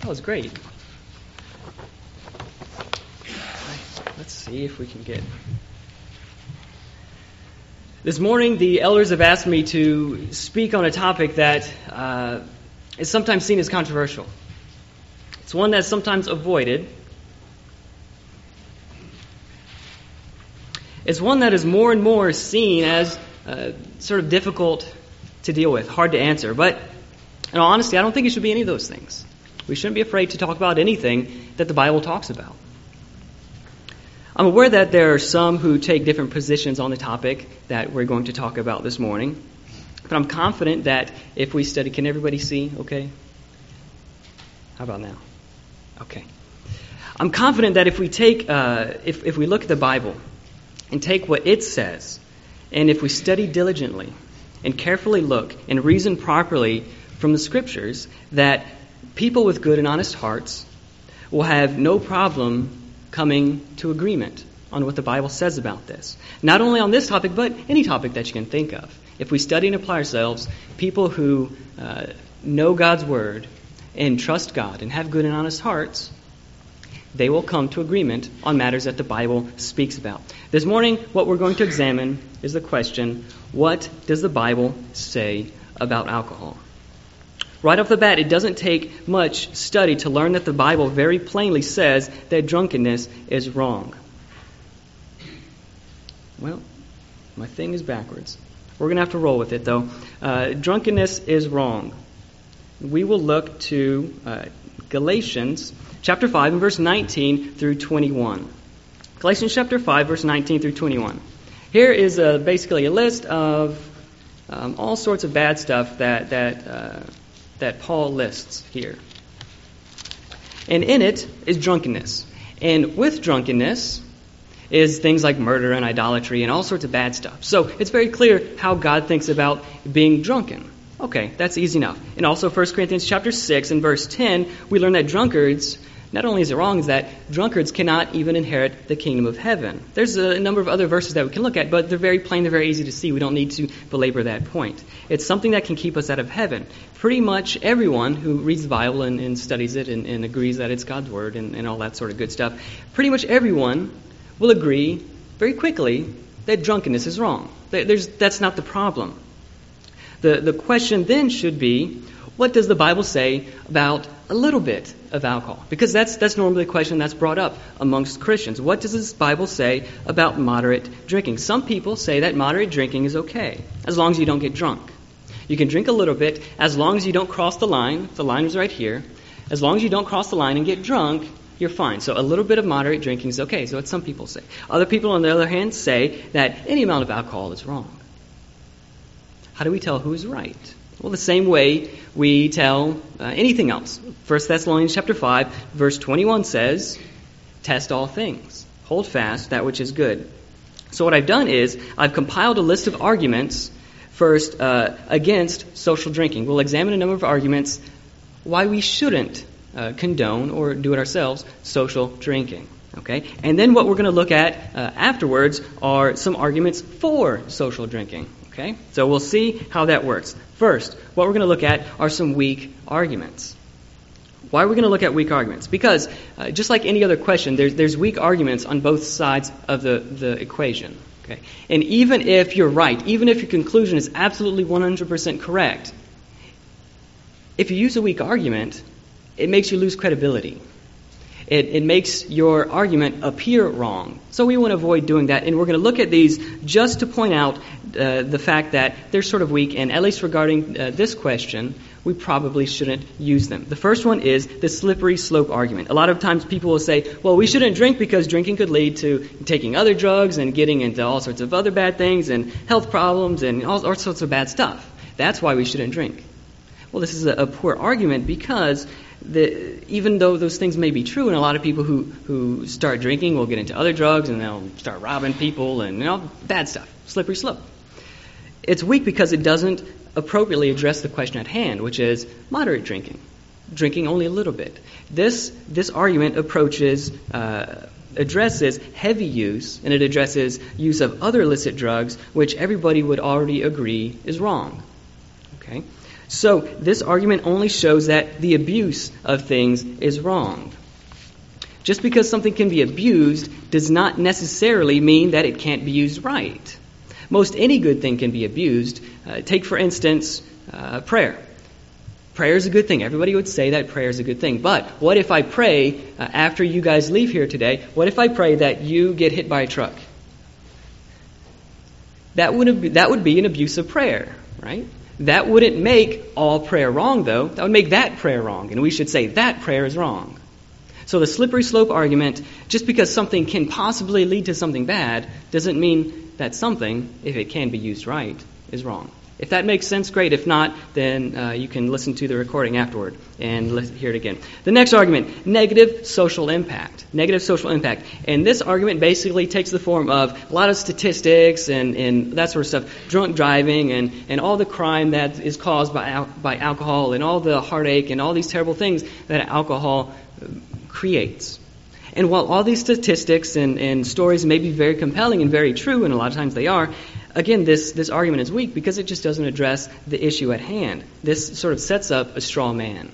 That was great. Let's see if we can get. This morning, the elders have asked me to speak on a topic that uh, is sometimes seen as controversial. It's one that's sometimes avoided. It's one that is more and more seen as uh, sort of difficult to deal with, hard to answer. But in all honesty, I don't think it should be any of those things. We shouldn't be afraid to talk about anything that the Bible talks about. I'm aware that there are some who take different positions on the topic that we're going to talk about this morning. But I'm confident that if we study, can everybody see okay? How about now? Okay. I'm confident that if we take, uh, if, if we look at the Bible and take what it says, and if we study diligently and carefully look and reason properly from the Scriptures, that people with good and honest hearts will have no problem coming to agreement on what the Bible says about this. Not only on this topic, but any topic that you can think of. If we study and apply ourselves, people who uh, know God's Word and trust God and have good and honest hearts, they will come to agreement on matters that the Bible speaks about. This morning, what we're going to examine is the question what does the Bible say about alcohol? Right off the bat, it doesn't take much study to learn that the Bible very plainly says that drunkenness is wrong. Well, my thing is backwards. We're going to have to roll with it, though. Uh, drunkenness is wrong. We will look to uh, Galatians chapter 5 and verse 19 through 21. Galatians chapter 5, verse 19 through 21. Here is uh, basically a list of um, all sorts of bad stuff that, that uh, that Paul lists here. And in it is drunkenness. And with drunkenness is things like murder and idolatry and all sorts of bad stuff. So it's very clear how God thinks about being drunken. Okay, that's easy enough. And also 1 Corinthians chapter 6 and verse 10, we learn that drunkards not only is it wrong, is that drunkards cannot even inherit the kingdom of heaven. There's a number of other verses that we can look at, but they're very plain, they're very easy to see. We don't need to belabor that point. It's something that can keep us out of heaven. Pretty much everyone who reads the Bible and, and studies it and, and, agrees that it's God's Word and, and all that sort of good stuff, pretty much everyone will agree very quickly that drunkenness is wrong. There's, that's not the problem. The, the question then should be what does the Bible say about a little bit of alcohol? Because that's, that's normally a question that's brought up amongst Christians. What does this Bible say about moderate drinking? Some people say that moderate drinking is okay, as long as you don't get drunk. You can drink a little bit as long as you don't cross the line. The line is right here. As long as you don't cross the line and get drunk, you're fine. So a little bit of moderate drinking is okay. So what some people say. Other people, on the other hand, say that any amount of alcohol is wrong. How do we tell who's right? Well, the same way we tell uh, anything else. 1 Thessalonians chapter 5, verse 21 says, Test all things. Hold fast that which is good. So what I've done is I've compiled a list of arguments first uh, against social drinking. We'll examine a number of arguments why we shouldn't uh, condone or do it ourselves social drinking. Okay? And then what we're going to look at uh, afterwards are some arguments for social drinking. Okay? So we'll see how that works. First, what we're going to look at are some weak arguments. Why are we going to look at weak arguments? Because uh, just like any other question, there's, there's weak arguments on both sides of the, the equation. Okay? And even if you're right, even if your conclusion is absolutely 100% correct, if you use a weak argument, it makes you lose credibility. It, it makes your argument appear wrong. So we want to avoid doing that, and we're going to look at these just to point out uh, the fact that they're sort of weak, and at least regarding uh, this question, we probably shouldn't use them. The first one is the slippery slope argument. A lot of times people will say, well, we shouldn't drink because drinking could lead to taking other drugs and getting into all sorts of other bad things and health problems and all, all sorts of bad stuff. That's why we shouldn't drink. Well, this is a, a poor argument because the, even though those things may be true, and a lot of people who, who start drinking will get into other drugs and they'll start robbing people and you know, bad stuff, slippery slope. It's weak because it doesn't appropriately address the question at hand, which is moderate drinking, drinking only a little bit. This, this argument approaches, uh, addresses heavy use, and it addresses use of other illicit drugs, which everybody would already agree is wrong. Okay? So, this argument only shows that the abuse of things is wrong. Just because something can be abused does not necessarily mean that it can't be used right. Most any good thing can be abused. Uh, take, for instance, uh, prayer. Prayer is a good thing. Everybody would say that prayer is a good thing. But what if I pray uh, after you guys leave here today? What if I pray that you get hit by a truck? That would, be, that would be an abuse of prayer, right? That wouldn't make all prayer wrong, though. That would make that prayer wrong. And we should say that prayer is wrong. So the slippery slope argument, just because something can possibly lead to something bad, doesn't mean that something, if it can be used right, is wrong. If that makes sense, great. If not, then uh, you can listen to the recording afterward and hear it again. The next argument negative social impact. Negative social impact. And this argument basically takes the form of a lot of statistics and, and that sort of stuff drunk driving and, and all the crime that is caused by, al- by alcohol and all the heartache and all these terrible things that alcohol uh, creates. And while all these statistics and, and stories may be very compelling and very true, and a lot of times they are, again, this, this argument is weak because it just doesn't address the issue at hand. This sort of sets up a straw man.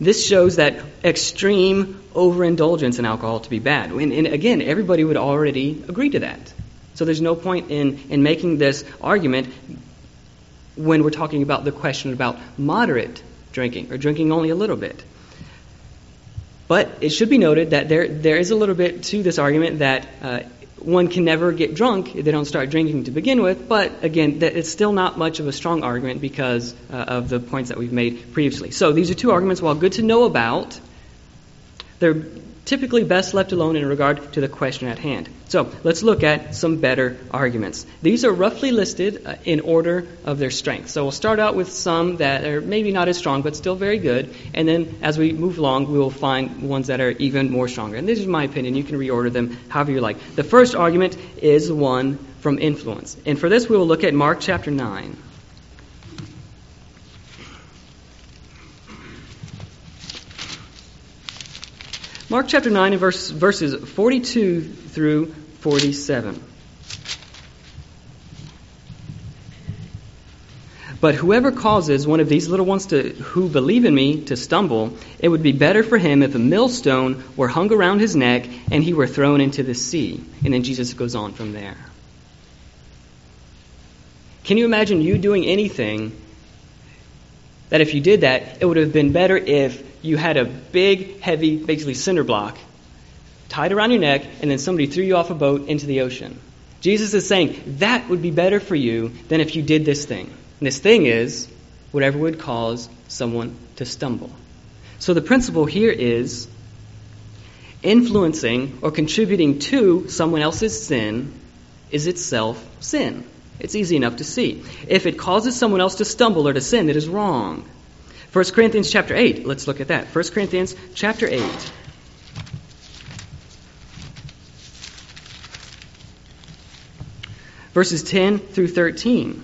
This shows that extreme overindulgence in alcohol to be bad. And, and, again, everybody would already agree to that. So there's no point in, in making this argument when we're talking about the question about moderate drinking or drinking only a little bit. But it should be noted that there, there is a little bit to this argument that uh, one can never get drunk if they don't start drinking to begin with. But again, it's still not much of a strong argument because uh, of the points that we've made previously. So these are two arguments, while good to know about, they're typically best left alone in regard to the question at hand. So let's look at some better arguments. These are roughly listed uh, in order of their strength. So we'll start out with some that are maybe not as strong, but still very good. And then as we move along, we will find ones that are even more stronger. And this is my opinion. You can reorder them however you like. The first argument is one from influence. And for this, we will look at Mark chapter 9. Mark chapter 9 and verse, verses 42 through 47. But whoever causes one of these little ones to, who believe in me to stumble, it would be better for him if a millstone were hung around his neck and he were thrown into the sea. And then Jesus goes on from there. Can you imagine you doing anything that if you did that, it would have been better if you had a big, heavy, basically cinder block tied around your neck, and then somebody threw you off a boat into the ocean. Jesus is saying that would be better for you than if you did this thing. And this thing is whatever would cause someone to stumble. So the principle here is influencing or contributing to someone else's sin is itself sin. It's easy enough to see. If it causes someone else to stumble or to sin, it is wrong. 1 Corinthians chapter 8, let's look at that. 1 Corinthians chapter 8. Verses 10 through 13.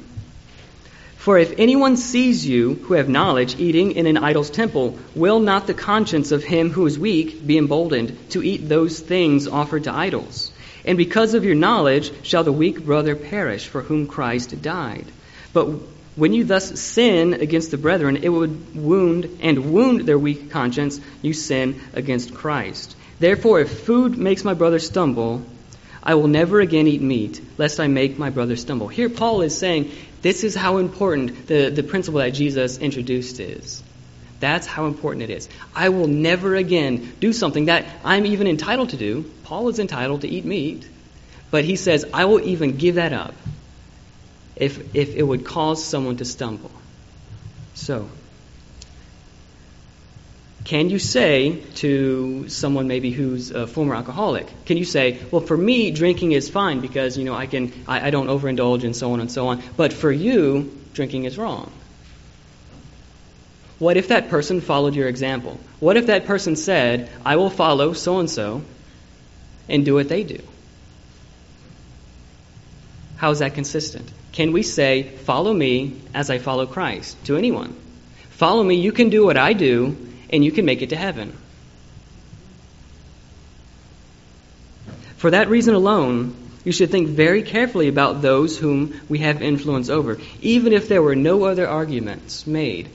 For if anyone sees you who have knowledge eating in an idol's temple, will not the conscience of him who is weak be emboldened to eat those things offered to idols? And because of your knowledge shall the weak brother perish for whom Christ died. But when you thus sin against the brethren, it would wound and wound their weak conscience, you sin against Christ. Therefore, if food makes my brother stumble, I will never again eat meat, lest I make my brother stumble. Here, Paul is saying this is how important the, the principle that Jesus introduced is. That's how important it is. I will never again do something that I'm even entitled to do. Paul is entitled to eat meat, but he says, I will even give that up if, if it would cause someone to stumble. So, can you say to someone maybe who's a former alcoholic, can you say, well, for me, drinking is fine because, you know, I, can, I, I don't overindulge and so on and so on, but for you, drinking is wrong? What if that person followed your example? What if that person said, I will follow so and so and do what they do? How is that consistent? Can we say, Follow me as I follow Christ to anyone? Follow me, you can do what I do, and you can make it to heaven. For that reason alone, You should think very carefully about those whom we have influence over, even if there were no other arguments made.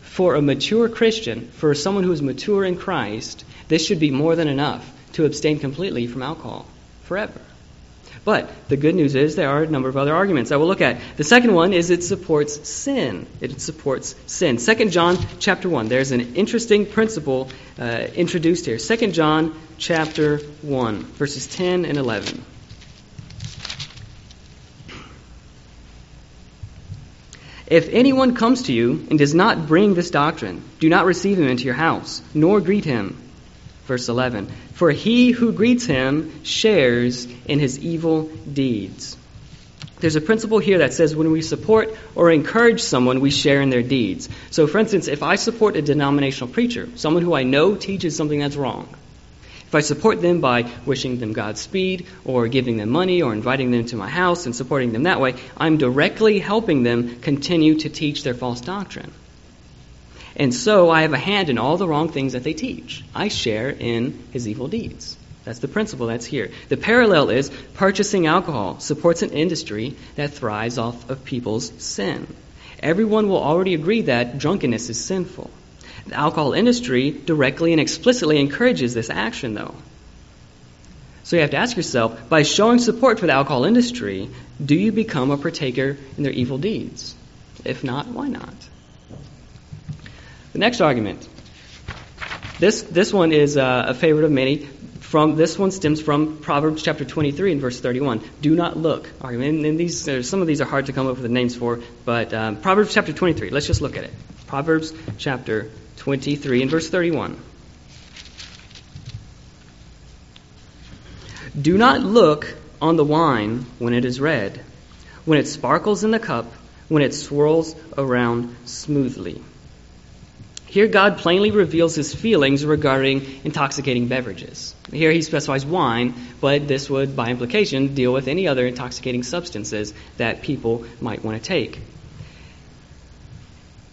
For a mature Christian, for someone who is mature in Christ, this should be more than enough to abstain completely from alcohol forever. But the good news is there are a number of other arguments I will look at. The second one is it supports sin. It supports sin. 2 John chapter 1. There's an interesting principle uh, introduced here. 2 John chapter 1, verses 10 and 11. If anyone comes to you and does not bring this doctrine, do not receive him into your house, nor greet him. Verse 11 For he who greets him shares in his evil deeds. There's a principle here that says when we support or encourage someone, we share in their deeds. So, for instance, if I support a denominational preacher, someone who I know teaches something that's wrong, if I support them by wishing them Godspeed, or giving them money, or inviting them to my house and supporting them that way, I'm directly helping them continue to teach their false doctrine. And so I have a hand in all the wrong things that they teach. I share in his evil deeds. That's the principle that's here. The parallel is purchasing alcohol supports an industry that thrives off of people's sin. Everyone will already agree that drunkenness is sinful. The alcohol industry directly and explicitly encourages this action, though. So you have to ask yourself by showing support for the alcohol industry, do you become a partaker in their evil deeds? If not, why not? The next argument. This, this one is uh, a favorite of many. From this one stems from Proverbs chapter 23 and verse 31. Do not look. Argument. And, and these, some of these are hard to come up with the names for, but um, Proverbs chapter 23. Let's just look at it. Proverbs chapter 23 and verse 31. Do not look on the wine when it is red, when it sparkles in the cup, when it swirls around smoothly. Here, God plainly reveals his feelings regarding intoxicating beverages. Here, he specifies wine, but this would, by implication, deal with any other intoxicating substances that people might want to take.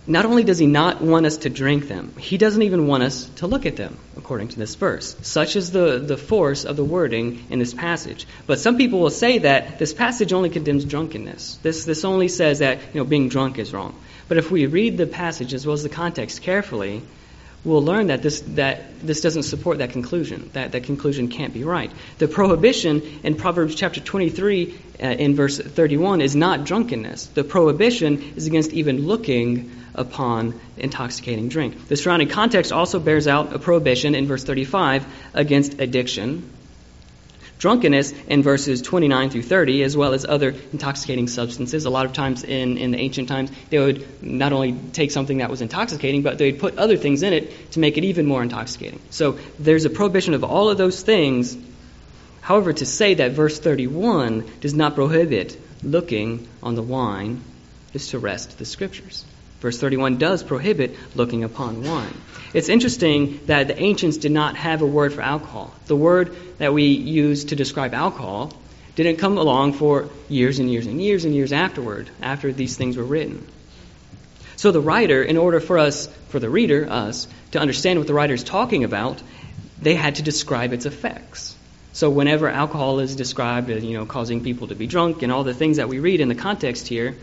Not only does he not want us to drink them, he doesn't even want us to look at them, according to this verse. Such is the, the force of the wording in this passage. But some people will say that this passage only condemns drunkenness. This, this only says that you know, being drunk is wrong. But if we read the passage as well as the context carefully, we'll learn that this, that this doesn't support that conclusion. That, that conclusion can't be right. The prohibition in Proverbs chapter 23 uh, in verse 31 is not drunkenness. The prohibition is against even looking upon intoxicating drink. The surrounding context also bears out a prohibition in verse 35 against addiction drunkenness in verses 29 through 30, as well as other intoxicating substances. A lot of times in, in the ancient times, they would not only take something that was intoxicating, but they'd put other things in it to make it even more intoxicating. So there's a prohibition of all of those things. However, to say that verse 31 does not prohibit looking on the wine is to wrest the scriptures. Verse 31 does prohibit looking upon wine. It's interesting that the ancients did not have a word for alcohol. The word that we use to describe alcohol didn't come along for years and years and years and years afterward, after these things were written. So the writer, in order for us, for the reader, us, to understand what the writer is talking about, they had to describe its effects. So whenever alcohol is described as, you know, causing people to be drunk and all the things that we read in the context here,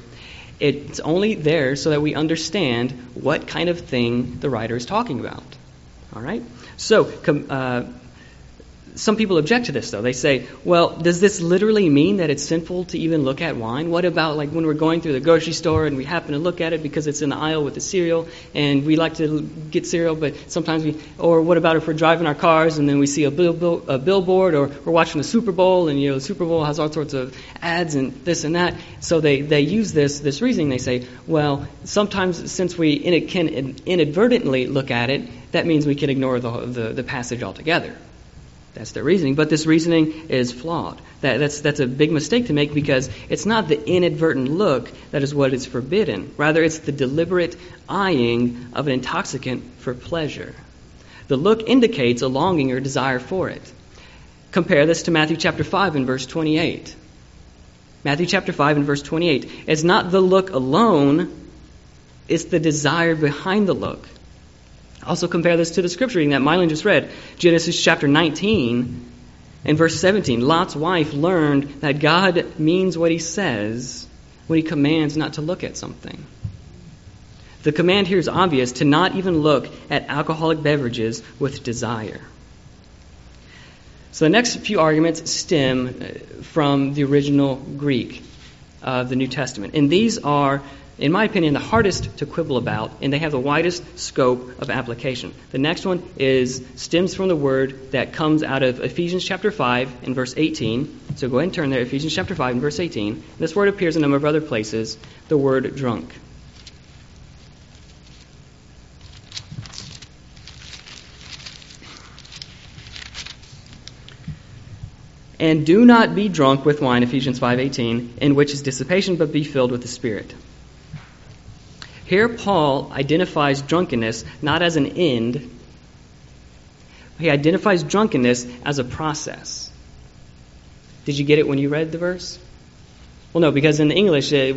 it's only there so that we understand what kind of thing the writer is talking about. All right? So, uh, some people object to this, though. They say, well, does this literally mean that it's sinful to even look at wine? What about, like, when we're going through the grocery store and we happen to look at it because it's in the aisle with the cereal and we like to get cereal, but sometimes we, or what about if we're driving our cars and then we see a, bill, a billboard or we're watching the Super Bowl and, you know, the Super Bowl has all sorts of ads and this and that. So they, they use this, this reasoning. They say, well, sometimes since we can inadvertently look at it, that means we can ignore the, the, the passage altogether. That's their reasoning. But this reasoning is flawed. That, that's, that's a big mistake to make because it's not the inadvertent look that is what is forbidden. Rather, it's the deliberate eyeing of an intoxicant for pleasure. The look indicates a longing or desire for it. Compare this to Matthew chapter 5 and verse 28. Matthew chapter 5 and verse 28. It's not the look alone, it's the desire behind the look. Also compare this to the scripture reading that Mylon just read, Genesis chapter 19. and verse 17, Lot's wife learned that God means what he says when he commands not to look at something. The command here is obvious to not even look at alcoholic beverages with desire. So the next few arguments stem uh, from the original Greek of the New Testament. And these are, in my opinion, the hardest to quibble about, and they have the widest scope of application. The next one is stems from the word that comes out of Ephesians chapter 5 and verse 18. So go ahead and turn there, Ephesians chapter 5 and verse 18. This word appears in a number of other places, the word drunk. And do not be drunk with wine, Ephesians 5:18, in which is dissipation, but be filled with the Spirit. Here Paul identifies drunkenness not as an end. He identifies drunkenness as a process. Did you get it when you read the verse? Well, no, because in English, uh,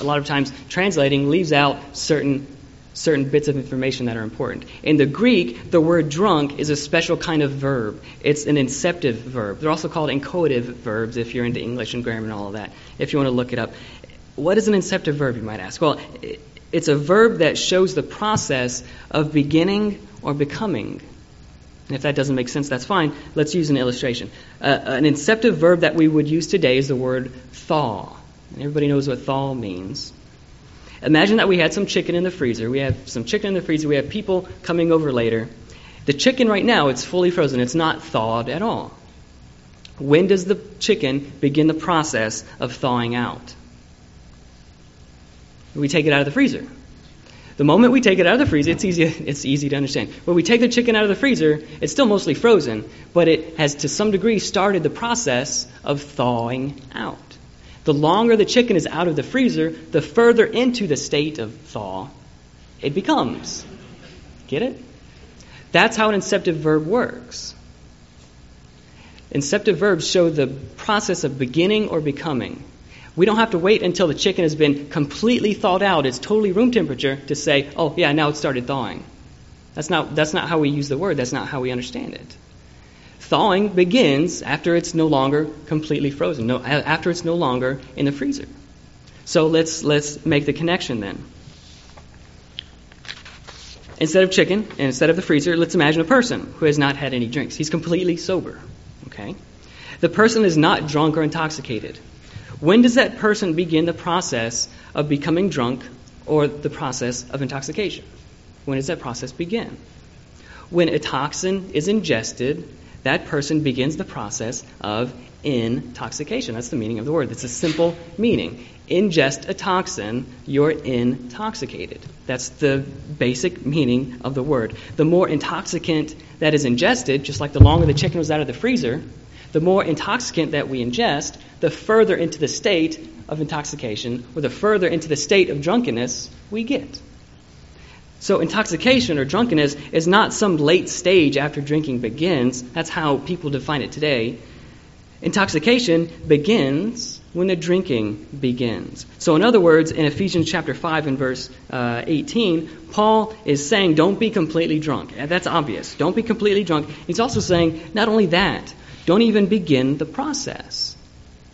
a lot of times translating leaves out certain certain bits of information that are important. In the Greek, the word drunk is a special kind of verb. It's an inceptive verb. They're also called inchoative verbs if you're into English and grammar and all of that, if you want to look it up. What is an inceptive verb, you might ask? Well, it's a verb that shows the process of beginning or becoming. And if that doesn't make sense, that's fine. Let's use an illustration. Uh, an inceptive verb that we would use today is the word thaw. And everybody knows what thaw means. Imagine that we had some chicken in the freezer. We have some chicken in the freezer. We have people coming over later. The chicken right now, it's fully frozen. It's not thawed at all. When does the chicken begin the process of thawing out? We take it out of the freezer. The moment we take it out of the freezer, it's easy, it's easy to understand. When we take the chicken out of the freezer, it's still mostly frozen, but it has to some degree started the process of thawing out. The longer the chicken is out of the freezer, the further into the state of thaw it becomes. Get it? That's how an inceptive verb works. Inceptive verbs show the process of beginning or becoming. We don't have to wait until the chicken has been completely thawed out, it's totally room temperature, to say, oh, yeah, now it started thawing. That's not, that's not how we use the word, that's not how we understand it. Thawing begins after it's no longer completely frozen, no, after it's no longer in the freezer. So let's, let's make the connection then. Instead of chicken and instead of the freezer, let's imagine a person who has not had any drinks. He's completely sober. Okay? The person is not drunk or intoxicated. When does that person begin the process of becoming drunk or the process of intoxication? When does that process begin? When a toxin is ingested that person begins the process of intoxication. That's the meaning of the word. It's a simple meaning. Ingest a toxin, you're intoxicated. That's the basic meaning of the word. The more intoxicant that is ingested, just like the longer the chicken was out of the freezer, the more intoxicant that we ingest, the further into the state of intoxication, or the further into the state of drunkenness we get. So, intoxication or drunkenness is not some late stage after drinking begins. That's how people define it today. Intoxication begins when the drinking begins. So, in other words, in Ephesians chapter 5 and verse uh, 18, Paul is saying, don't be completely drunk. That's obvious. Don't be completely drunk. He's also saying, not only that, don't even begin the process.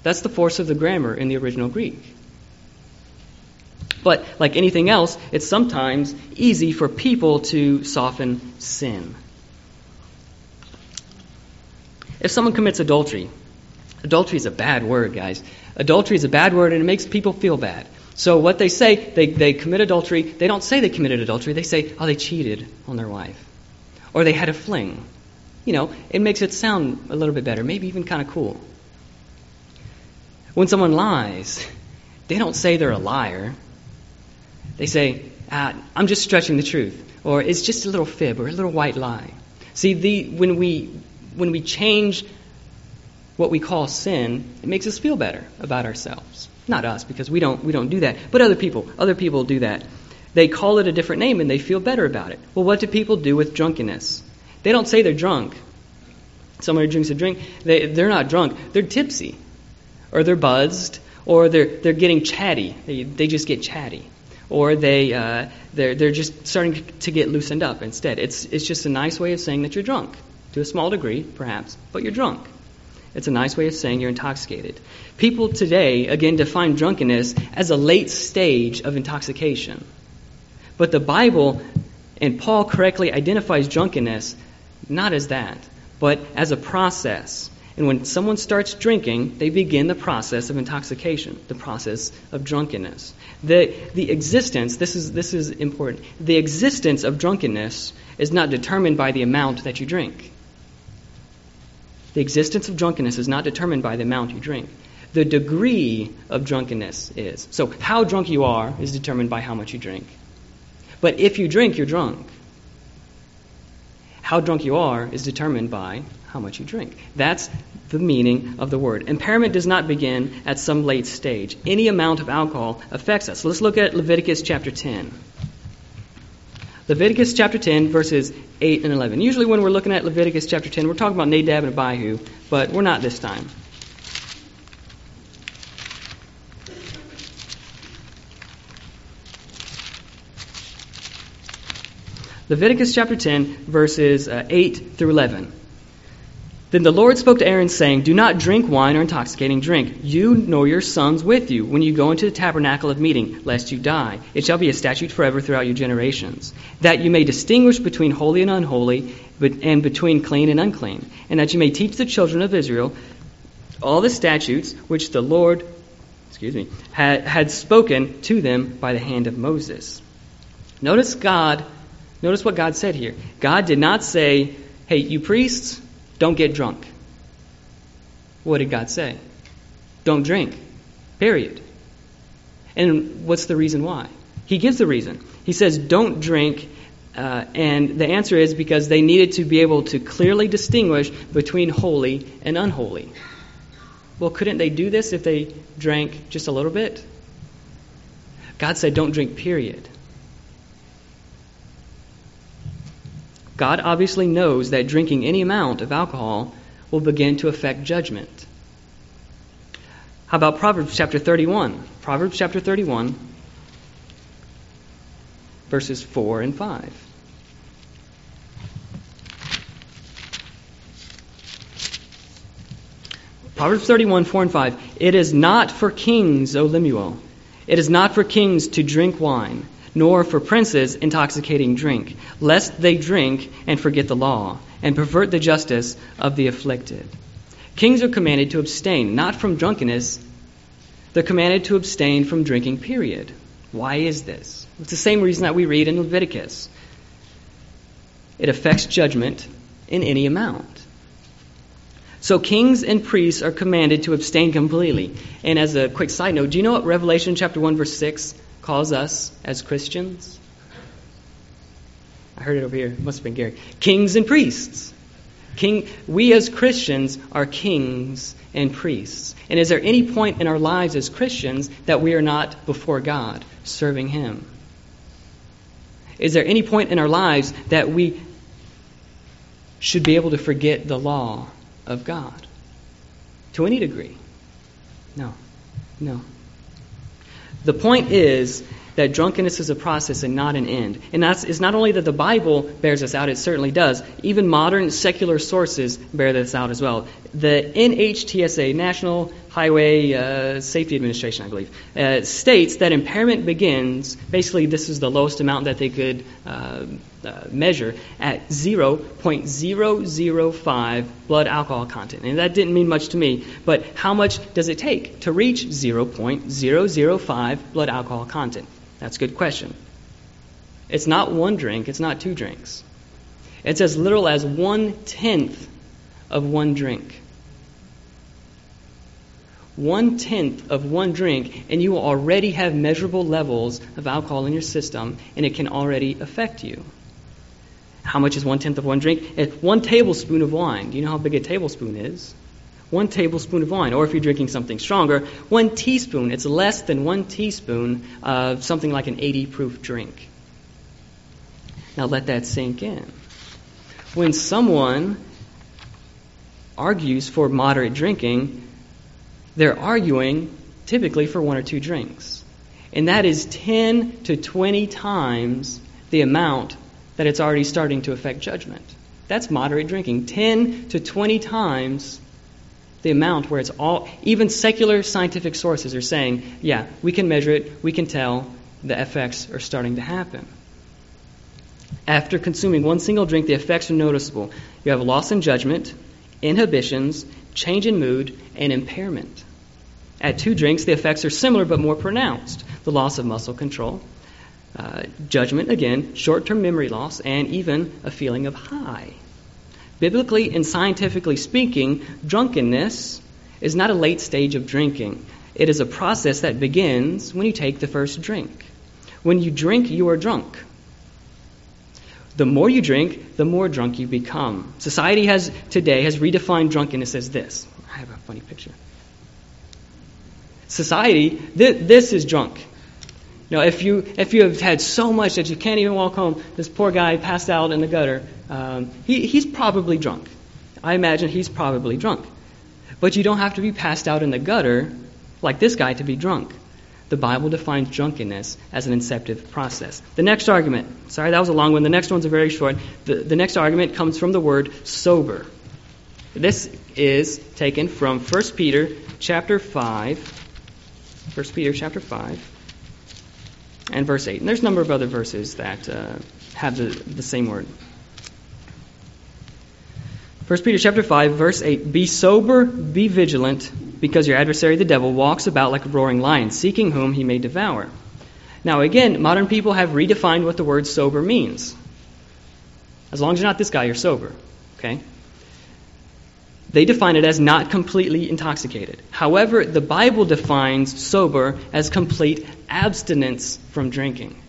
That's the force of the grammar in the original Greek. But like anything else, it's sometimes easy for people to soften sin. If someone commits adultery, adultery is a bad word, guys. Adultery is a bad word and it makes people feel bad. So what they say, they, they commit adultery, they don't say they committed adultery, they say, oh, they cheated on their wife. Or they had a fling. You know, it makes it sound a little bit better, maybe even kind of cool. When someone lies, they don't say they're a liar. They say, ah, I'm just stretching the truth, or it's just a little fib or a little white lie. See, the, when, we, when we change what we call sin, it makes us feel better about ourselves. Not us, because we don't, we don't do that, but other people. Other people do that. They call it a different name and they feel better about it. Well, what do people do with drunkenness? They don't say they're drunk. Somebody drinks a drink, they, they're not drunk, they're tipsy, or they're buzzed, or they're, they're getting chatty. They, they just get chatty or they uh, they're they're just starting to get loosened up instead. It's it's just a nice way of saying that you're drunk to a small degree, perhaps, but you're drunk. It's a nice way of saying you're intoxicated. People today, again, define drunkenness as a late stage of intoxication. But the Bible and Paul correctly identifies drunkenness not as that, but as a process. And when someone starts drinking, they begin the process of intoxication, the process of drunkenness. The, the existence, this is, this is important, the existence of drunkenness is not determined by the amount that you drink. The existence of drunkenness is not determined by the amount you drink. The degree of drunkenness is. So, how drunk you are is determined by how much you drink. But if you drink, you're drunk. How drunk you are is determined by how much you drink. That's the meaning of the word. Impairment does not begin at some late stage. Any amount of alcohol affects us. Let's look at Leviticus chapter 10. Leviticus chapter 10, verses 8 and 11. Usually, when we're looking at Leviticus chapter 10, we're talking about Nadab and Abihu, but we're not this time. Leviticus chapter 10, verses uh, 8 through 11. Then the Lord spoke to Aaron, saying, Do not drink wine or intoxicating drink, you nor your sons with you, when you go into the tabernacle of meeting, lest you die. It shall be a statute forever throughout your generations, that you may distinguish between holy and unholy, and between clean and unclean, and that you may teach the children of Israel all the statutes which the Lord, excuse me, had, had spoken to them by the hand of Moses. Notice God Notice what God said here. God did not say, hey, you priests, don't get drunk. What did God say? Don't drink. Period. And what's the reason why? He gives the reason. He says, don't drink. Uh, and the answer is because they needed to be able to clearly distinguish between holy and unholy. Well, couldn't they do this if they drank just a little bit? God said, don't drink, period. God obviously knows that drinking any amount of alcohol will begin to affect judgment. How about Proverbs chapter 31? Proverbs chapter 31, verses 4 and 5. Proverbs 31, 4 and 5. It is not for kings, O Lemuel. It is not for kings to drink wine nor for princes intoxicating drink, lest they drink and forget the law, and pervert the justice of the afflicted. Kings are commanded to abstain, not from drunkenness, they're commanded to abstain from drinking, period. Why is this? It's the same reason that we read in Leviticus. It affects judgment in any amount. So kings and priests are commanded to abstain completely. And as a quick side note, do you know what Revelation chapter 1 verse 6 calls us as Christians? I heard it over here. It must have been Gary. Kings and priests. King, we as Christians are kings and priests. And is there any point in our lives as Christians that we are not before God serving Him? Is there any point in our lives that we should be able to forget the law of God? To any degree? No. No. The point is that drunkenness is a process and not an end. And that's it's not only that the Bible bears this out, it certainly does. Even modern secular sources bear this out as well. The NHTSA, National Highway uh, Safety Administration, I believe, uh, states that impairment begins, basically, this is the lowest amount that they could uh, uh measure, at 0.005 blood alcohol content. And that didn't mean much to me, but how much does it take to reach 0.005 blood alcohol content? That's a good question. It's not one drink, it's not two drinks. It's as little as one tenth of one drink one tenth of one drink, and you already have measurable levels of alcohol in your system, and it can already affect you. How much is one tenth of one drink? One tablespoon of wine. Do you know how big a tablespoon is? One tablespoon of wine, or if you're drinking something stronger, one teaspoon. It's less than one teaspoon of something like an 80 proof drink. Now let that sink in. When someone argues for moderate drinking, they're arguing typically for one or two drinks. And that is 10 to 20 times the amount that it's already starting to affect judgment. That's moderate drinking. 10 to 20 times The amount where it's all, even secular scientific sources are saying, yeah, we can measure it, we can tell the effects are starting to happen. After consuming one single drink, the effects are noticeable. You have loss in judgment, inhibitions, change in mood, and impairment. At two drinks, the effects are similar but more pronounced the loss of muscle control, uh, judgment, again, short term memory loss, and even a feeling of high. Biblically and scientifically speaking, drunkenness is not a late stage of drinking. It is a process that begins when you take the first drink. When you drink, you are drunk. The more you drink, the more drunk you become. Society has today has redefined drunkenness as this. I have a funny picture. Society, th- this is drunk. Know, if you if you have had so much that you can't even walk home, this poor guy passed out in the gutter. Um, he, he's probably drunk. I imagine he's probably drunk. But you don't have to be passed out in the gutter like this guy to be drunk. The Bible defines drunkenness as an inceptive process. The next argument, sorry, that was a long one. The next one's a very short. The, the next argument comes from the word sober. This is taken from 1 Peter chapter 5. 1 Peter chapter 5 and verse 8. And there's a number of other verses that uh, have the, the same word. 1 Peter chapter 5, verse 8. Be sober, be vigilant, because your adversary the devil walks about like a roaring lion, seeking whom he may devour. Now, again, modern people have redefined what the word sober means. As long as you're not this guy, you're sober. Okay? They define it as not completely intoxicated. However, the Bible defines sober as complete abstinence from drinking.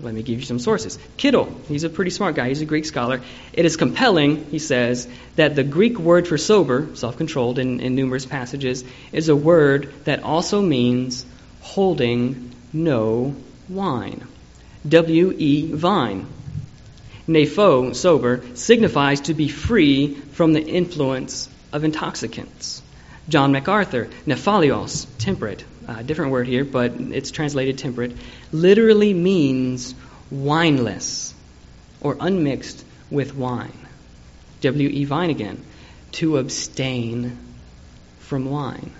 Let me give you some sources. Kittel, he's a pretty smart guy, he's a Greek scholar. It is compelling, he says, that the Greek word for sober, self controlled in, in numerous passages, is a word that also means holding no wine. W E Vine. Nepho, sober, signifies to be free from the influence of intoxicants. John MacArthur, nephalios, temperate, uh, different word here, but it's translated temperate, literally means wineless or unmixed with wine. W.E. Vine again, to abstain from wine.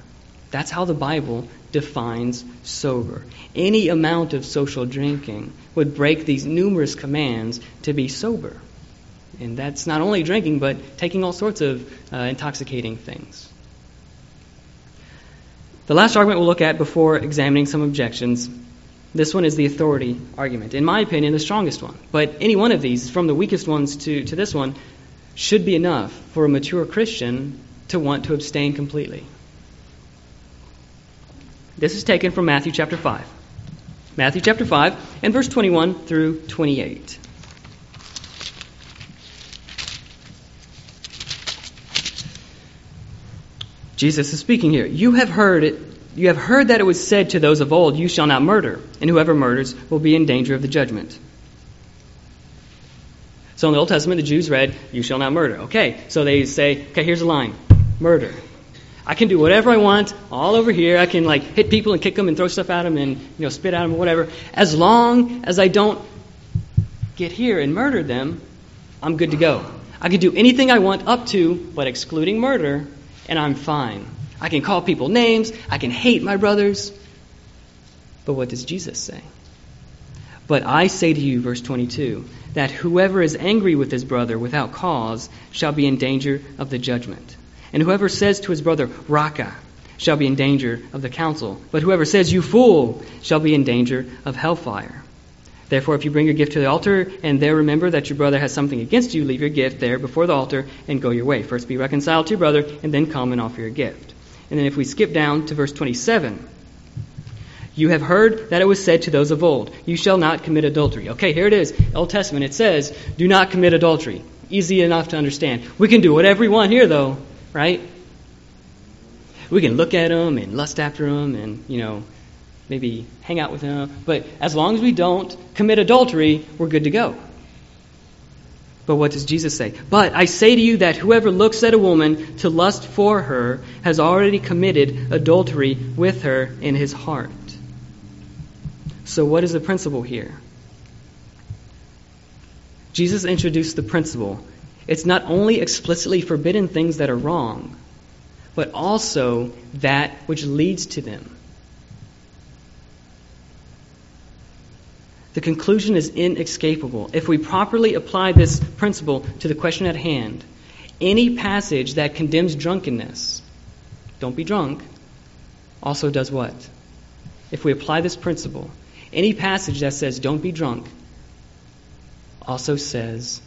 That's how the Bible defines sober. Any amount of social drinking would break these numerous commands to be sober. And that's not only drinking, but taking all sorts of uh, intoxicating things. The last argument we'll look at before examining some objections, this one is the authority argument. In my opinion, the strongest one. But any one of these, from the weakest ones to, to this one, should be enough for a mature Christian to want to abstain completely. This is taken from Matthew chapter 5. Matthew chapter 5 and verse 21 through 28. Jesus is speaking here. You have heard it. You have heard that it was said to those of old, You shall not murder, and whoever murders will be in danger of the judgment. So in the Old Testament, the Jews read, You shall not murder. Okay, so they say, Okay, here's a line murder. I can do whatever I want all over here. I can like hit people and kick them and throw stuff at them and you know spit at them or whatever. As long as I don't get here and murder them, I'm good to go. I can do anything I want up to, but excluding murder, and I'm fine. I can call people names, I can hate my brothers. But what does Jesus say? But I say to you, verse 22, that whoever is angry with his brother without cause shall be in danger of the judgment. And whoever says to his brother, Raca, shall be in danger of the council. But whoever says, You fool, shall be in danger of hellfire. Therefore, if you bring your gift to the altar and there remember that your brother has something against you, leave your gift there before the altar and go your way. First be reconciled to your brother and then come and offer your gift. And then if we skip down to verse 27, you have heard that it was said to those of old, You shall not commit adultery. Okay, here it is. Old Testament. It says, Do not commit adultery. Easy enough to understand. We can do whatever we want here, though, right? We can look at them and lust after them and, you know, maybe hang out with them. But as long as we don't commit adultery, we're good to go. But what does Jesus say? But I say to you that whoever looks at a woman to lust for her has already committed adultery with her in his heart. So, what is the principle here? Jesus introduced the principle. It's not only explicitly forbidden things that are wrong, but also that which leads to them. The conclusion is inescapable. If we properly apply this principle to the question at hand, any passage that condemns drunkenness, don't be drunk, also does what? If we apply this principle, any passage that says don't be drunk also says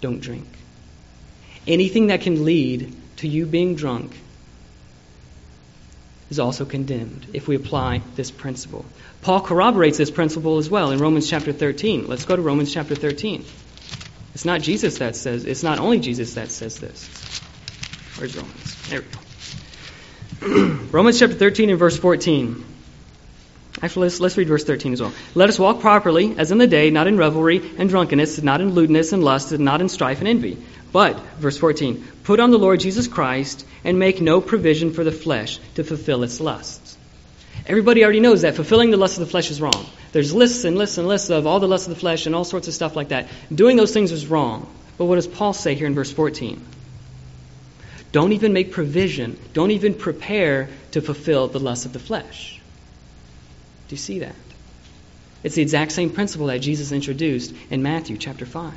don't drink. Anything that can lead to you being drunk is also condemned if we apply this principle. Paul corroborates this principle as well in Romans chapter 13. Let's go to Romans chapter 13. It's not Jesus that says, it's not only Jesus that says this. Where's Romans? There we go. Romans chapter 13 and verse 14. Actually, let's, let's read verse 13 as well. Let us walk properly, as in the day, not in revelry and drunkenness, not in lewdness and lust, and not in strife and envy. But, verse 14, put on the Lord Jesus Christ and make no provision for the flesh to fulfill its lusts. Everybody already knows that fulfilling the lusts of the flesh is wrong. There's lists and lists and lists of all the lusts of the flesh and all sorts of stuff like that. Doing those things is wrong. But what does Paul say here in verse 14? Don't even make provision, don't even prepare to fulfill the lusts of the flesh. Do you see that? It's the exact same principle that Jesus introduced in Matthew chapter 5.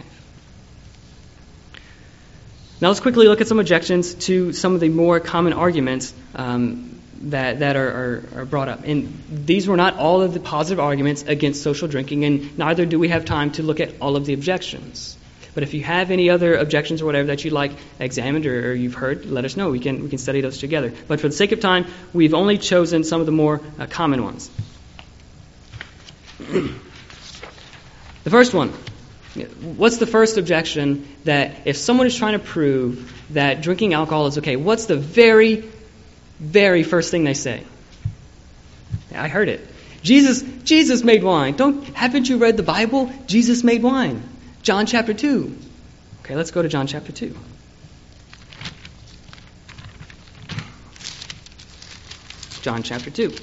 Now let's quickly look at some objections to some of the more common arguments um, that, that are, are, are, brought up. And these were not all of the positive arguments against social drinking, and neither do we have time to look at all of the objections. But if you have any other objections or whatever that you'd like examined or, or you've heard, let us know. We can, we can study those together. But for the sake of time, we've only chosen some of the more uh, common ones. the first one. What's the first objection that if someone is trying to prove that drinking alcohol is okay, what's the very, very first thing they say? I heard it. Jesus, Jesus made wine. Don't haven't you read the Bible? Jesus made wine. John chapter 2. Okay, let's go to John chapter 2. John chapter 2.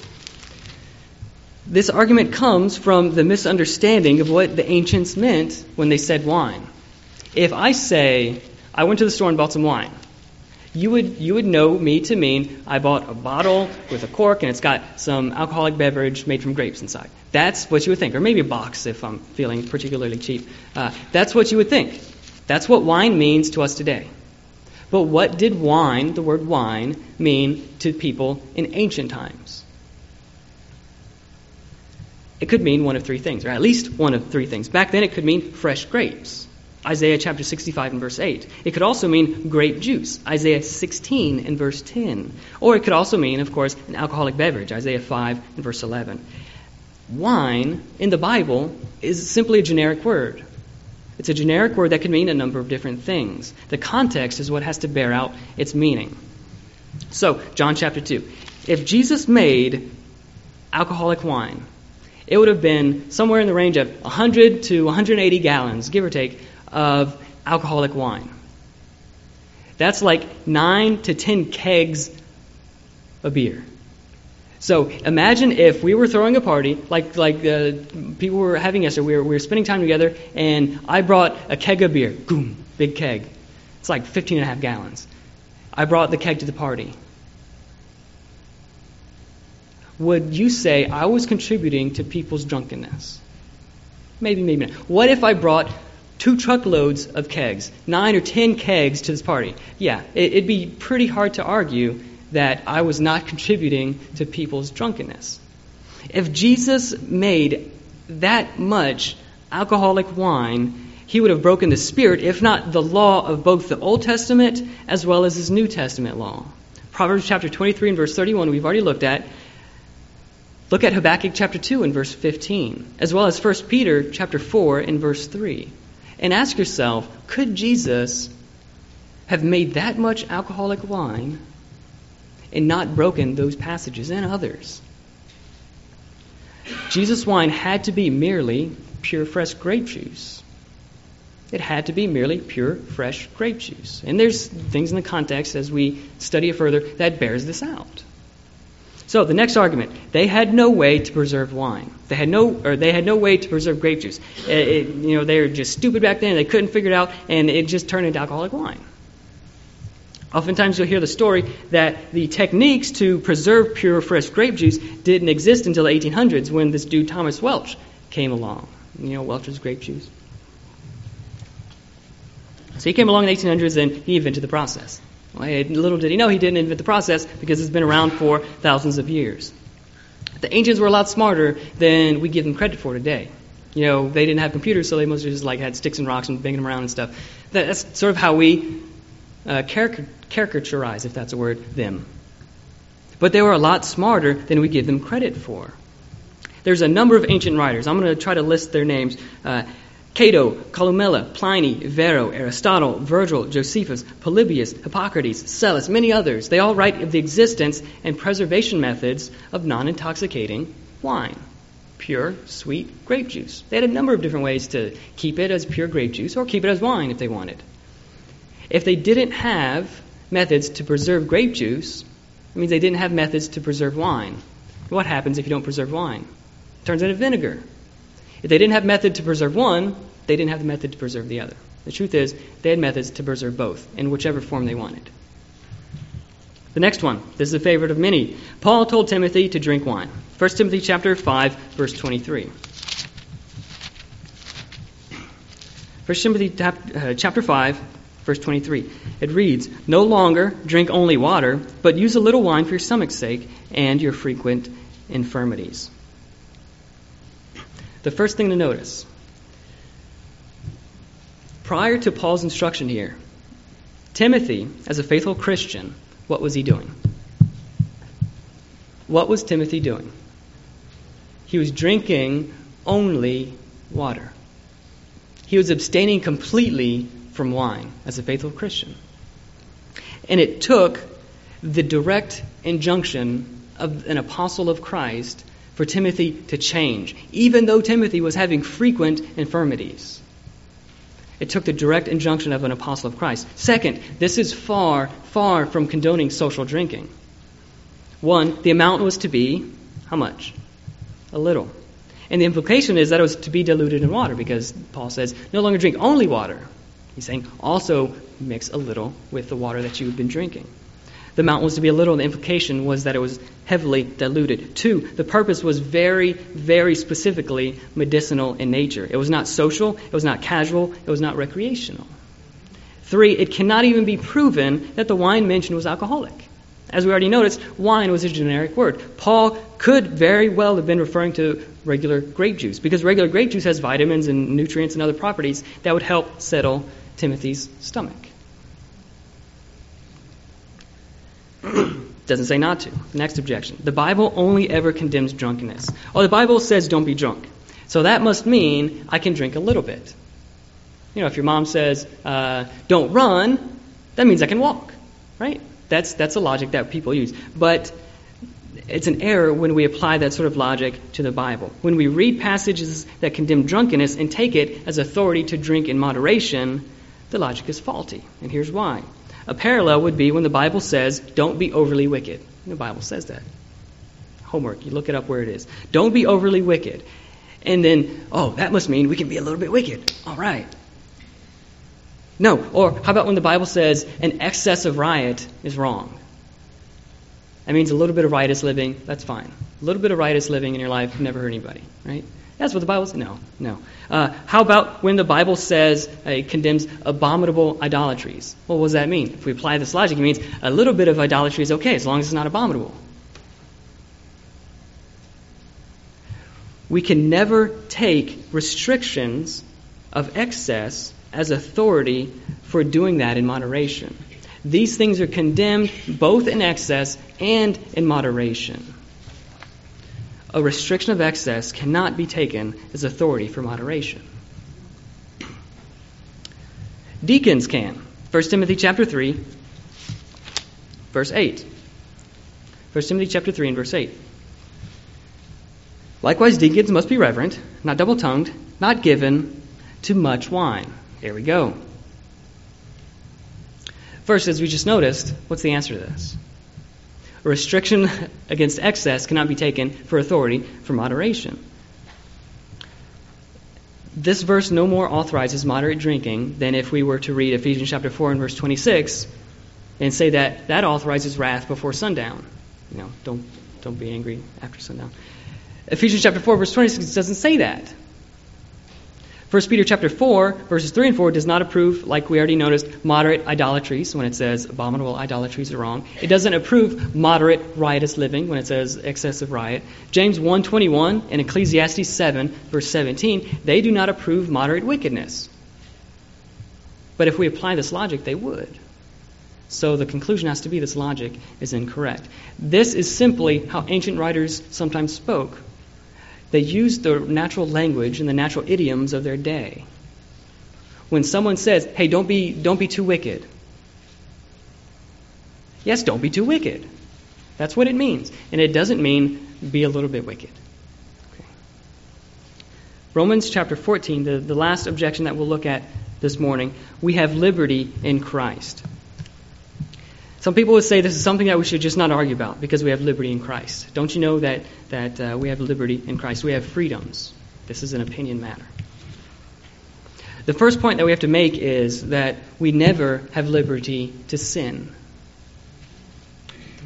This argument comes from the misunderstanding of what the ancients meant when they said wine. If I say, I went to the store and bought some wine, you would, you would know me to mean I bought a bottle with a cork and it's got some alcoholic beverage made from grapes inside. That's what you would think. Or maybe a box if I'm feeling particularly cheap. Uh, that's what you would think. That's what wine means to us today. But what did wine, the word wine, mean to people in ancient times? It could mean one of three things, or at least one of three things. Back then, it could mean fresh grapes. Isaiah chapter 65 and verse 8. It could also mean grape juice, Isaiah 16 and verse 10. Or it could also mean, of course, an alcoholic beverage, Isaiah 5 and verse 11. Wine in the Bible is simply a generic word. It's a generic word that can mean a number of different things. The context is what has to bear out its meaning. So, John chapter 2. If Jesus made alcoholic wine, it would have been somewhere in the range of 100 to 180 gallons, give or take, of alcoholic wine. That's like 9 to 10 kegs of beer. So imagine if we were throwing a party, like like uh, people were having yesterday. We were, we were spending time together, and I brought a keg of beer. Boom, big keg. It's like 15 and a half gallons. I brought the keg to the party would you say I was contributing to people's drunkenness? Maybe, maybe not. What if I brought two truckloads of kegs, nine or ten kegs to this party? Yeah, it'd be pretty hard to argue that I was not contributing to people's drunkenness. If Jesus made that much alcoholic wine, he would have broken the spirit, if not the law of both the Old Testament as well as his New Testament law. Proverbs chapter 23 and verse 31, we've already looked at. Look at Habakkuk chapter 2 and verse 15, as well as 1 Peter chapter 4 and verse 3. And ask yourself, could Jesus have made that much alcoholic wine and not broken those passages and others? Jesus' wine had to be merely pure fresh grape juice. It had to be merely pure fresh grape juice. And there's things in the context as we study it further that bears this out. So the next argument, they had no way to preserve wine. They had no, or they had no way to preserve grape juice. It, it, you know, they were just stupid back then. They couldn't figure it out, and it just turned into alcoholic wine. Oftentimes you'll hear the story that the techniques to preserve pure fresh grape juice didn't exist until the 1800s when this dude Thomas Welch came along. You know Welch's grape juice? So he came along in the 1800s and he invented the process. Little did he know he didn't invent the process because it's been around for thousands of years. The ancients were a lot smarter than we give them credit for today. You know, they didn't have computers, so they mostly just like had sticks and rocks and banging them around and stuff. That's sort of how we uh, caricaturize, if that's a word, them. But they were a lot smarter than we give them credit for. There's a number of ancient writers. I'm going to try to list their names. Uh, Cato, Columella, Pliny, Varro, Aristotle, Virgil, Josephus, Polybius, Hippocrates, Psellus, many others. They all write of the existence and preservation methods of non intoxicating wine. Pure, sweet grape juice. They had a number of different ways to keep it as pure grape juice or keep it as wine if they wanted. If they didn't have methods to preserve grape juice, it means they didn't have methods to preserve wine. What happens if you don't preserve wine? It turns into vinegar. If they didn't have method to preserve one, they didn't have the method to preserve the other. The truth is, they had methods to preserve both in whichever form they wanted. The next one, this is a favorite of many. Paul told Timothy to drink wine. 1 Timothy chapter 5, verse 23. 1 Timothy uh, chapter 5, verse 23. It reads, No longer drink only water, but use a little wine for your stomach's sake and your frequent infirmities. The first thing to notice prior to Paul's instruction here, Timothy, as a faithful Christian, what was he doing? What was Timothy doing? He was drinking only water. He was abstaining completely from wine as a faithful Christian. And it took the direct injunction of an apostle of Christ for Timothy to change, even though Timothy was having frequent infirmities. It took the direct injunction of an apostle of Christ. Second, this is far, far from condoning social drinking. One, the amount was to be how much? A little. And the implication is that it was to be diluted in water because Paul says, no longer drink only water. He's saying also mix a little with the water that you've been drinking the amount was to be a little, the implication was that it was heavily diluted. Two, the purpose was very, very specifically medicinal in nature. It was not social, it was not casual, it was not recreational. Three, it cannot even be proven that the wine mentioned was alcoholic. As we already noticed, wine was a generic word. Paul could very well have been referring to regular grape juice because regular grape juice has vitamins and nutrients and other properties that would help settle Timothy's stomach. Doesn't say not to. Next objection. The Bible only ever condemns drunkenness. Oh, the Bible says don't be drunk. So that must mean I can drink a little bit. You know, if your mom says uh, don't run, that means I can walk, right? That's, that's a logic that people use. But it's an error when we apply that sort of logic to the Bible. When we read passages that condemn drunkenness and take it as authority to drink in moderation, the logic is faulty. And here's why. A parallel would be when the Bible says, don't be overly wicked. The Bible says that. Homework, you look it up where it is. Don't be overly wicked. And then, oh, that must mean we can be a little bit wicked. All right. No, or how about when the Bible says an excess of riot is wrong? That means a little bit of riotous living, that's fine. A little bit of riotous living in your life never hurt anybody, right? That's what the Bible says. No, no. Uh, how about when the Bible says uh, it condemns abominable idolatries? Well, what does that mean? If we apply this logic, it means a little bit of idolatry is okay as long as it's not abominable. We can never take restrictions of excess as authority for doing that in moderation. These things are condemned both in excess and in moderation a restriction of excess cannot be taken as authority for moderation. Deacons can. 1 Timothy chapter 3, verse 8. 1 Timothy chapter 3 and verse 8. Likewise, deacons must be reverent, not double tongued, not given to much wine. There we go. First, as we just noticed, what's the answer to this? A restriction against excess cannot be taken for authority for moderation. This verse no more authorizes moderate drinking than if we were to read Ephesians chapter 4 and verse 26, and say that that authorizes wrath before sundown. You know, don't don't be angry after sundown. Ephesians chapter 4 verse 26 doesn't say that. 1 Peter chapter 4 verses 3 and 4 does not approve like we already noticed moderate idolatries when it says abominable idolatries are wrong. It doesn't approve moderate riotous living when it says excessive riot. James 1:21 and Ecclesiastes 7 verse 17 they do not approve moderate wickedness. But if we apply this logic they would. So the conclusion has to be this logic is incorrect. This is simply how ancient writers sometimes spoke. They used the natural language and the natural idioms of their day. When someone says, "Hey, don't be don't be too wicked." Yes, don't be too wicked. That's what it means. And it doesn't mean be a little bit wicked. Romans chapter 14, the, the last objection that we'll look at this morning, we have liberty in Christ. Some people would say this is something that we should just not argue about because we have liberty in Christ. Don't you know that, that uh, we have liberty in Christ? We have freedoms. This is an opinion matter. The first point that we have to make is that we never have liberty to sin.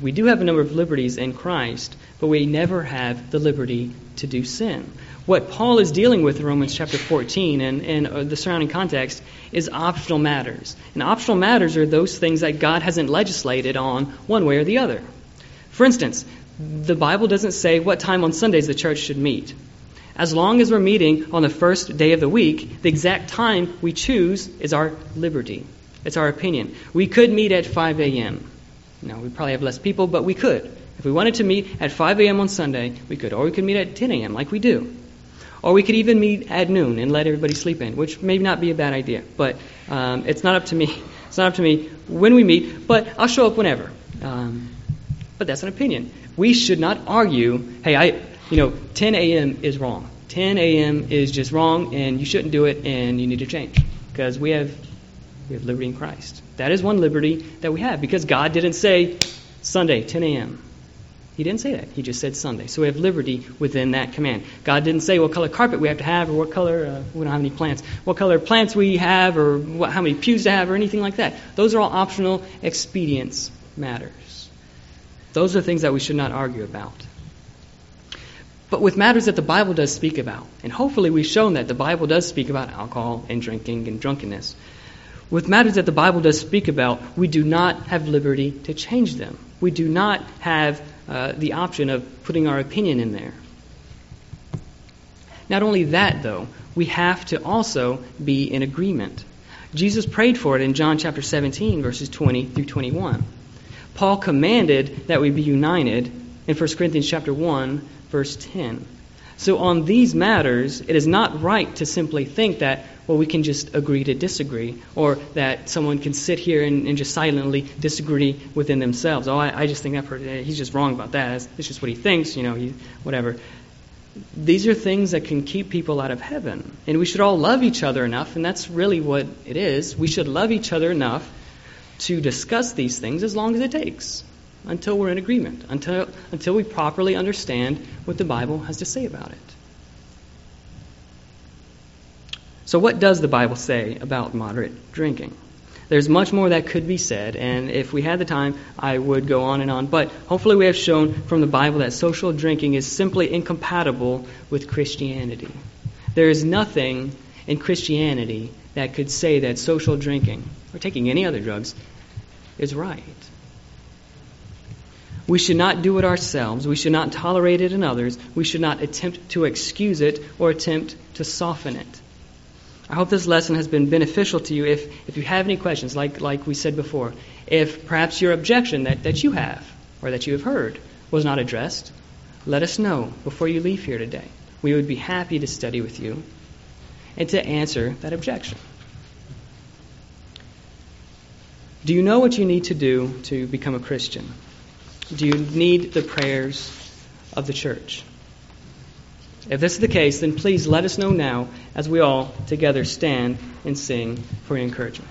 We do have a number of liberties in Christ, but we never have the liberty to do sin. What Paul is dealing with in Romans chapter 14 and, and uh, the surrounding context is optional matters. And optional matters are those things that God hasn't legislated on one way or the other. For instance, the Bible doesn't say what time on Sundays the church should meet. As long as we're meeting on the first day of the week, the exact time we choose is our liberty. It's our opinion. We could meet at 5 a.m. Now, we probably have less people, but we could. If we wanted to meet at 5 a.m. on Sunday, we could. Or we could meet at 10 a.m., like we do. Or we could even meet at noon and let everybody sleep in, which may not be a bad idea. But um, it's not up to me. It's not up to me when we meet, but I'll show up whenever. Um, but that's an opinion. We should not argue, hey, I, you know, 10 a.m. is wrong. 10 a.m. is just wrong, and you shouldn't do it, and you need to change. Because we have, we have liberty in Christ. That is one liberty that we have, because God didn't say Sunday, 10 a.m. He didn't say that. He just said Sunday. So we have liberty within that command. God didn't say what color carpet we have to have or what color, uh, we don't have any plants, what color plants we have or what, how many pews to have or anything like that. Those are all optional expedience matters. Those are things that we should not argue about. But with matters that the Bible does speak about, and hopefully we've shown that the Bible does speak about alcohol and drinking and drunkenness. With matters that the Bible does speak about, we do not have liberty to change them. We do not have uh, the option of putting our opinion in there. Not only that, though, we have to also be in agreement. Jesus prayed for it in John chapter 17, verses 20 through 21. Paul commanded that we be united in 1 Corinthians chapter 1, verse 10. So on these matters, it is not right to simply think that well, we can just agree to disagree, or that someone can sit here and, and just silently disagree within themselves. Oh, I, I just think that person, eh, he's just wrong about that. It's just what he thinks, you know, he, whatever. These are things that can keep people out of heaven. And we should all love each other enough, and that's really what it is. We should love each other enough to discuss these things as long as it takes until we're in agreement, until, until we properly understand what the Bible has to say about it. So, what does the Bible say about moderate drinking? There's much more that could be said, and if we had the time, I would go on and on. But hopefully, we have shown from the Bible that social drinking is simply incompatible with Christianity. There is nothing in Christianity that could say that social drinking, or taking any other drugs, is right. We should not do it ourselves. We should not tolerate it in others. We should not attempt to excuse it or attempt to soften it. I hope this lesson has been beneficial to you. If, if you have any questions, like, like we said before, if perhaps your objection that, that you have or that you have heard was not addressed, let us know before you leave here today. We would be happy to study with you and to answer that objection. Do you know what you need to do to become a Christian? Do you need the prayers of the church? If this is the case, then please let us know now as we all together stand and sing for encouragement.